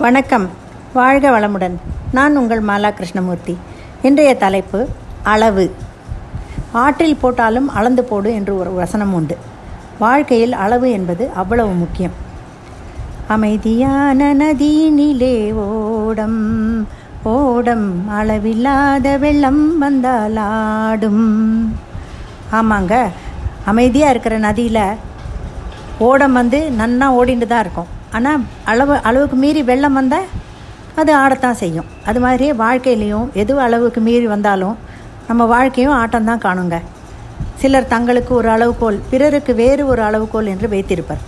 வணக்கம். வாழ்க வளமுடன். நான் உங்கள் மாலா கிருஷ்ணமூர்த்தி. இன்றைய தலைப்பு அளவு. ஆற்றில் போட்டாலும் அளந்து போடு என்று ஒரு வசனம் உண்டு. வாழ்க்கையில் அளவு என்பது அவ்வளவு முக்கியம். அமைதியான நதியினிலே ஓடம் ஓடம். அளவில்லாத வெள்ளம் வந்தால் ஆடும். ஆமாங்க. அமைதியாக இருக்கிற நதியில் ஓடம் வந்து நன்னா ஓடிட்டு தான் இருக்கும். ஆனால் அளவு அளவுக்கு மீறி வெள்ளம் வந்தால் அது ஆடத்தான் செய்யும். அது மாதிரியே வாழ்க்கையிலையும் எது அளவுக்கு மீறி வந்தாலும் நம்ம வாழ்க்கையும் ஆட்டம் தான் காணுங்க. சிலர் தங்களுக்கு ஒரு அளவுகோல் பிறருக்கு வேறு ஒரு அளவுகோல் என்று வைத்திருப்பர்.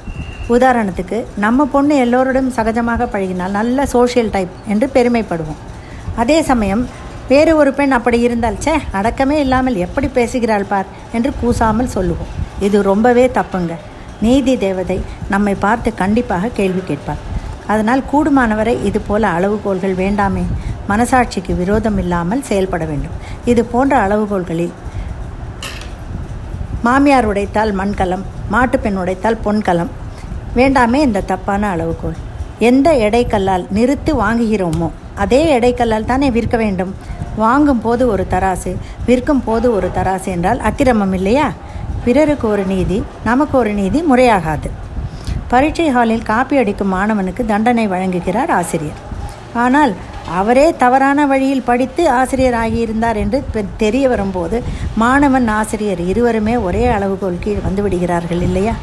உதாரணத்துக்கு நம்ம பொண்ணு எல்லோருடன் சகஜமாக பழகினால் நல்ல சோஷியல் டைப் என்று பெருமைப்படுவோம். அதே சமயம் வேறு ஒரு பெண் அப்படி இருந்தால் சே அடக்கமே இல்லாமல் எப்படி பேசுகிறாள் பார்? என்று கூசாமல் சொல்லுவோம். இது ரொம்பவே தப்புங்க. நீதி தேவதை நம்மை பார்த்து கண்டிப்பாக கேள்வி கேட்பார். அதனால் கூடுமானவரை இது போல அளவுகோல்கள் வேண்டாமே. மனசாட்சிக்கு விரோதம் இல்லாமல் செயல்பட வேண்டும். இது போன்ற அளவுகோல்களில் மாமியார் உடைத்தால் மண்கலம் மாட்டுப்பெண் உடைத்தால் பொன்கலம். வேண்டாமே இந்த தப்பான அளவுகோல். எந்த எடைக்கல்லால் நிறுத்து வாங்குகிறோமோ அதே எடைக்கல்லால் தானே விற்க வேண்டும். வாங்கும் போது ஒரு தராசு விற்கும் போது ஒரு தராசு என்றால் அக்கிரமம் இல்லையா? பிறருக்கு ஒரு நீதி நமக்கு ஒரு நீதி முறையாகாது. பரீட்சை ஹாலில் காப்பி அடிக்கும் மாணவனுக்கு தண்டனை வழங்குகிறார் ஆசிரியர். ஆனால் அவரே தவறான வழியில் படித்து ஆசிரியர் ஆகியிருந்தார் என்று தெரிய வரும்போது மாணவன் ஆசிரியர் இருவருமே ஒரே அளவுகோல் கீழ் வந்துவிடுகிறார்கள் இல்லையா?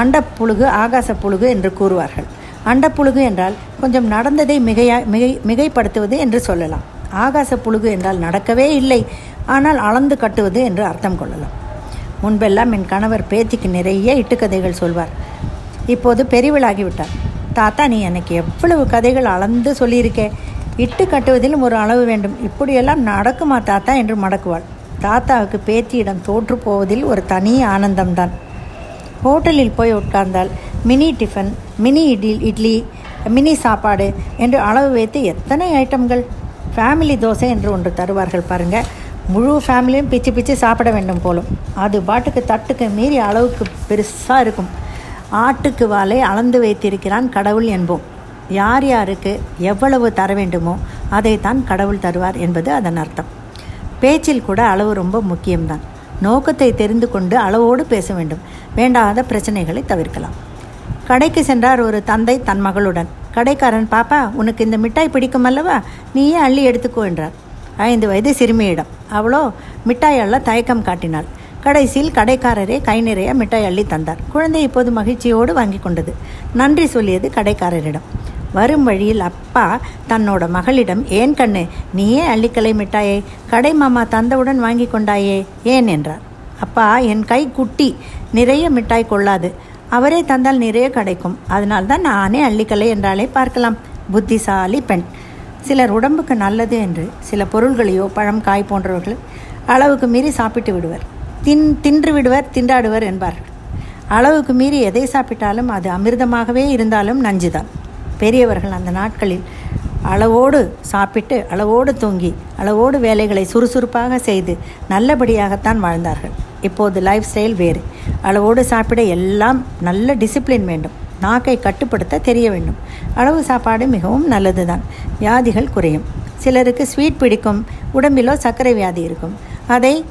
அண்டப்புழுகு ஆகாச புழுகு என்று கூறுவார்கள். அண்டப்புழுகு என்றால் கொஞ்சம் நடந்ததை மிகையா மிகை மிகைப்படுத்துவது என்று சொல்லலாம். ஆகாச புழுகு என்றால் நடக்கவே இல்லை. ஆனால் அளந்து கட்டுவது என்று அர்த்தம் கொள்ளலாம். முன்பெல்லாம் என் கணவர் பேத்திக்கு நிறைய இட்டுக்கதைகள் சொல்வார். இப்போது பெரியவளாகிவிட்டார் தாத்தா நீ எனக்கு எவ்வளவு கதைகள் அளந்து சொல்லியிருக்கே. இட்டு கட்டுவதிலும் ஒரு அளவு வேண்டும். இப்படியெல்லாம் நடக்குமா தாத்தா என்று மடக்குவாள். தாத்தாவுக்கு பேத்தியிடம் தோற்று போவதில் ஒரு தனி ஆனந்தம்தான். ஹோட்டலில் போய் உட்கார்ந்தால் mini tiffin mini idli idli mini சாப்பாடு என்று அளவு வைத்து எத்தனை ஐட்டம்கள்? ஃபேமிலி தோசை என்று ஒன்று தருவார்கள் பாருங்கள் முழு ஃபேமிலியும் பிச்சு பிச்சு சாப்பிட வேண்டும் போலும். அது பாட்டுக்கு தட்டுக்கு மீறி அளவுக்கு பெருசாக இருக்கும். ஆட்டுக்கு வாளை அளந்து வைத்திருக்கிறான் கடவுள் என்போம். யார் யாருக்கு எவ்வளவு தர வேண்டுமோ அதைத்தான் கடவுள் தருவார் என்பது அதன் அர்த்தம். பேச்சில் கூட அளவு ரொம்ப முக்கியம்தான். நோக்கத்தை தெரிந்து கொண்டு அளவோடு பேச வேண்டும். வேண்டாத பிரச்சனைகளை தவிர்க்கலாம். கடைக்கு சென்றார் ஒரு தந்தை தன் மகளுடன். கடைக்காரன் பாப்பா உனக்கு இந்த மிட்டாய் பிடிக்கும் அல்லவா நீயே அள்ளி எடுத்துக்கோ என்றார். ஐந்து வயது சிறுமியிடம். அவளோ மிட்டாய் அள்ள தயக்கம் காட்டினாள். கடைசியில் கடைக்காரரே கை நிறைய மிட்டாய் அள்ளி தந்தார். குழந்தை இப்போது மகிழ்ச்சியோடு வாங்கி கொண்டது. நன்றி சொல்லியது கடைக்காரரிடம். வரும் வழியில் அப்பா தன்னோட மகளிடம் ஏன் கண்ணு நீயே அள்ளிக்கலை மிட்டாயை. கடை மாமா தந்தவுடன் வாங்கி கொண்டாயே. ஏன்? என்றார். அப்பா என் கை குட்டி. நிறைய மிட்டாய் கொள்ளாது. அவரே தந்தால் நிறைய கிடைக்கும். அதனால்தான் நானே அள்ளிக்கலை என்றாலே பார்க்கலாம். புத்திசாலி பெண். சிலர் உடம்புக்கு நல்லது என்று சில பொருள்களையோ பழம் காய் போன்றவர்கள் அளவுக்கு மீறி சாப்பிட்டு விடுவர். தின் தின்று விடுவர் திண்டாடுவர் என்பார்கள். அளவுக்கு மீறி எதை சாப்பிட்டாலும் அது அமிர்தமாகவே இருந்தாலும் நஞ்சுதான். பெரியவர்கள் அந்த நாட்களில் அளவோடு சாப்பிட்டு அளவோடு தூங்கி அளவோடு வேலைகளை சுறுசுறுப்பாக செய்து நல்லபடியாகத்தான் வாழ்ந்தார்கள். இப்போது லைஃப் ஸ்டைல் வேறு. அளவோடு சாப்பிட எல்லாம் நல்ல டிசிப்ளின் வேண்டும். நாக்கை கட்டுப்படுத்த தெரிய வேண்டும். அளவு சாப்பாடு மிகவும் நல்லது தான் வியாதிகள் குறையும். சிலருக்கு ஸ்வீட் பிடிக்கும். உடம்பிலோ சர்க்கரை வியாதி இருக்கும். அதை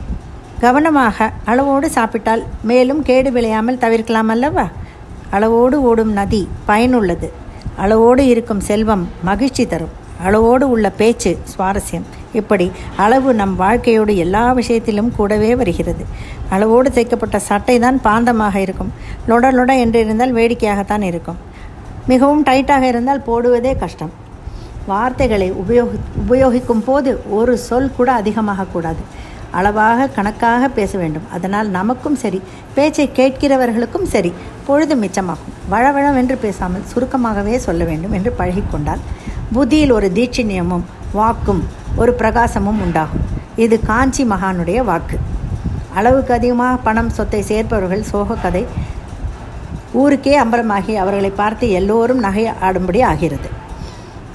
கவனமாக அளவோடு சாப்பிட்டால் மேலும் கேடு விளையாமல் தவிர்க்கலாம் அல்லவா? அளவோடு ஓடும் நதி பயனுள்ளது. அளவோடு இருக்கும் செல்வம் மகிழ்ச்சி தரும். அளவோடு உள்ள பேச்சு சுவாரஸ்யம். இப்படி அளவு நம் வாழ்க்கையோடு எல்லா விஷயத்திலும் கூடவே வருகிறது. அளவோடு தைக்கப்பட்ட சட்டை தான் பாந்தமாக இருக்கும். லொட லொட என்று இருந்தால் வேடிக்கையாகத்தான் இருக்கும். மிகவும் டைட்டாக இருந்தால் போடுவதே கஷ்டம். வார்த்தைகளை உபயோகி உபயோகிக்கும் போது ஒரு சொல் கூட அதிகமாகக்கூடாது அளவாக கணக்காக பேச வேண்டும். அதனால் நமக்கும் சரி பேச்சை கேட்கிறவர்களுக்கும் சரி பொழுது மிச்சமாகும். வளவளவென்று பேசாமல் சுருக்கமாகவே சொல்ல வேண்டும் என்று பழகிக்கொண்டால் புத்தியில் ஒரு தீட்சிணியமும் வாக்கும் ஒரு பிரகாசமும் உண்டாகும். இது காஞ்சி மகானுடைய வாக்கு. அளவுக்கு அதிகமாக பணம் சொத்தை சேர்ப்பவர்கள் சோக கதை. ஊருக்கே அம்பலமாகி அவர்களை பார்த்து எல்லோரும் நகை ஆடும்படி ஆகிறது.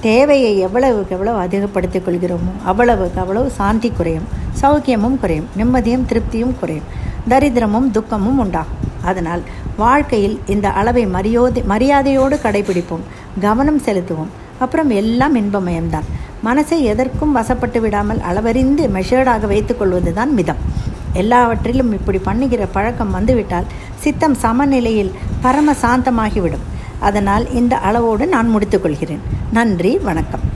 தேவையை எவ்வளவுக்கு எவ்வளவு அதிகப்படுத்திக் கொள்கிறோமோ அவ்வளவுக்கு அவ்வளவு சாந்தி குறையும் சௌக்கியமும் குறையும் நிம்மதியும் திருப்தியும் குறையும் தரித்திரமும் துக்கமும் உண்டாகும். அதனால் வாழ்க்கையில் இந்த அளவை மரியோதை மரியாதையோடு கடைபிடிப்போம் கவனம் செலுத்துவோம். அப்புறம் எல்லாம் இன்பமயம்தான். மனசை எதற்கும் வசப்பட்டு விடாமல் அளவறிந்து மெஷர்டாக வைத்துக்கொள்வதுதான் மிதம். எல்லாவற்றிலும் இப்படி பண்ணுகிற பழக்கம் வந்துவிட்டால் சித்தம் சமநிலையில் பரம சாந்தமாகிவிடும் அதனால் இந்த அளவோடு நான் முடித்துக்கொள்கிறேன் நன்றி வணக்கம்.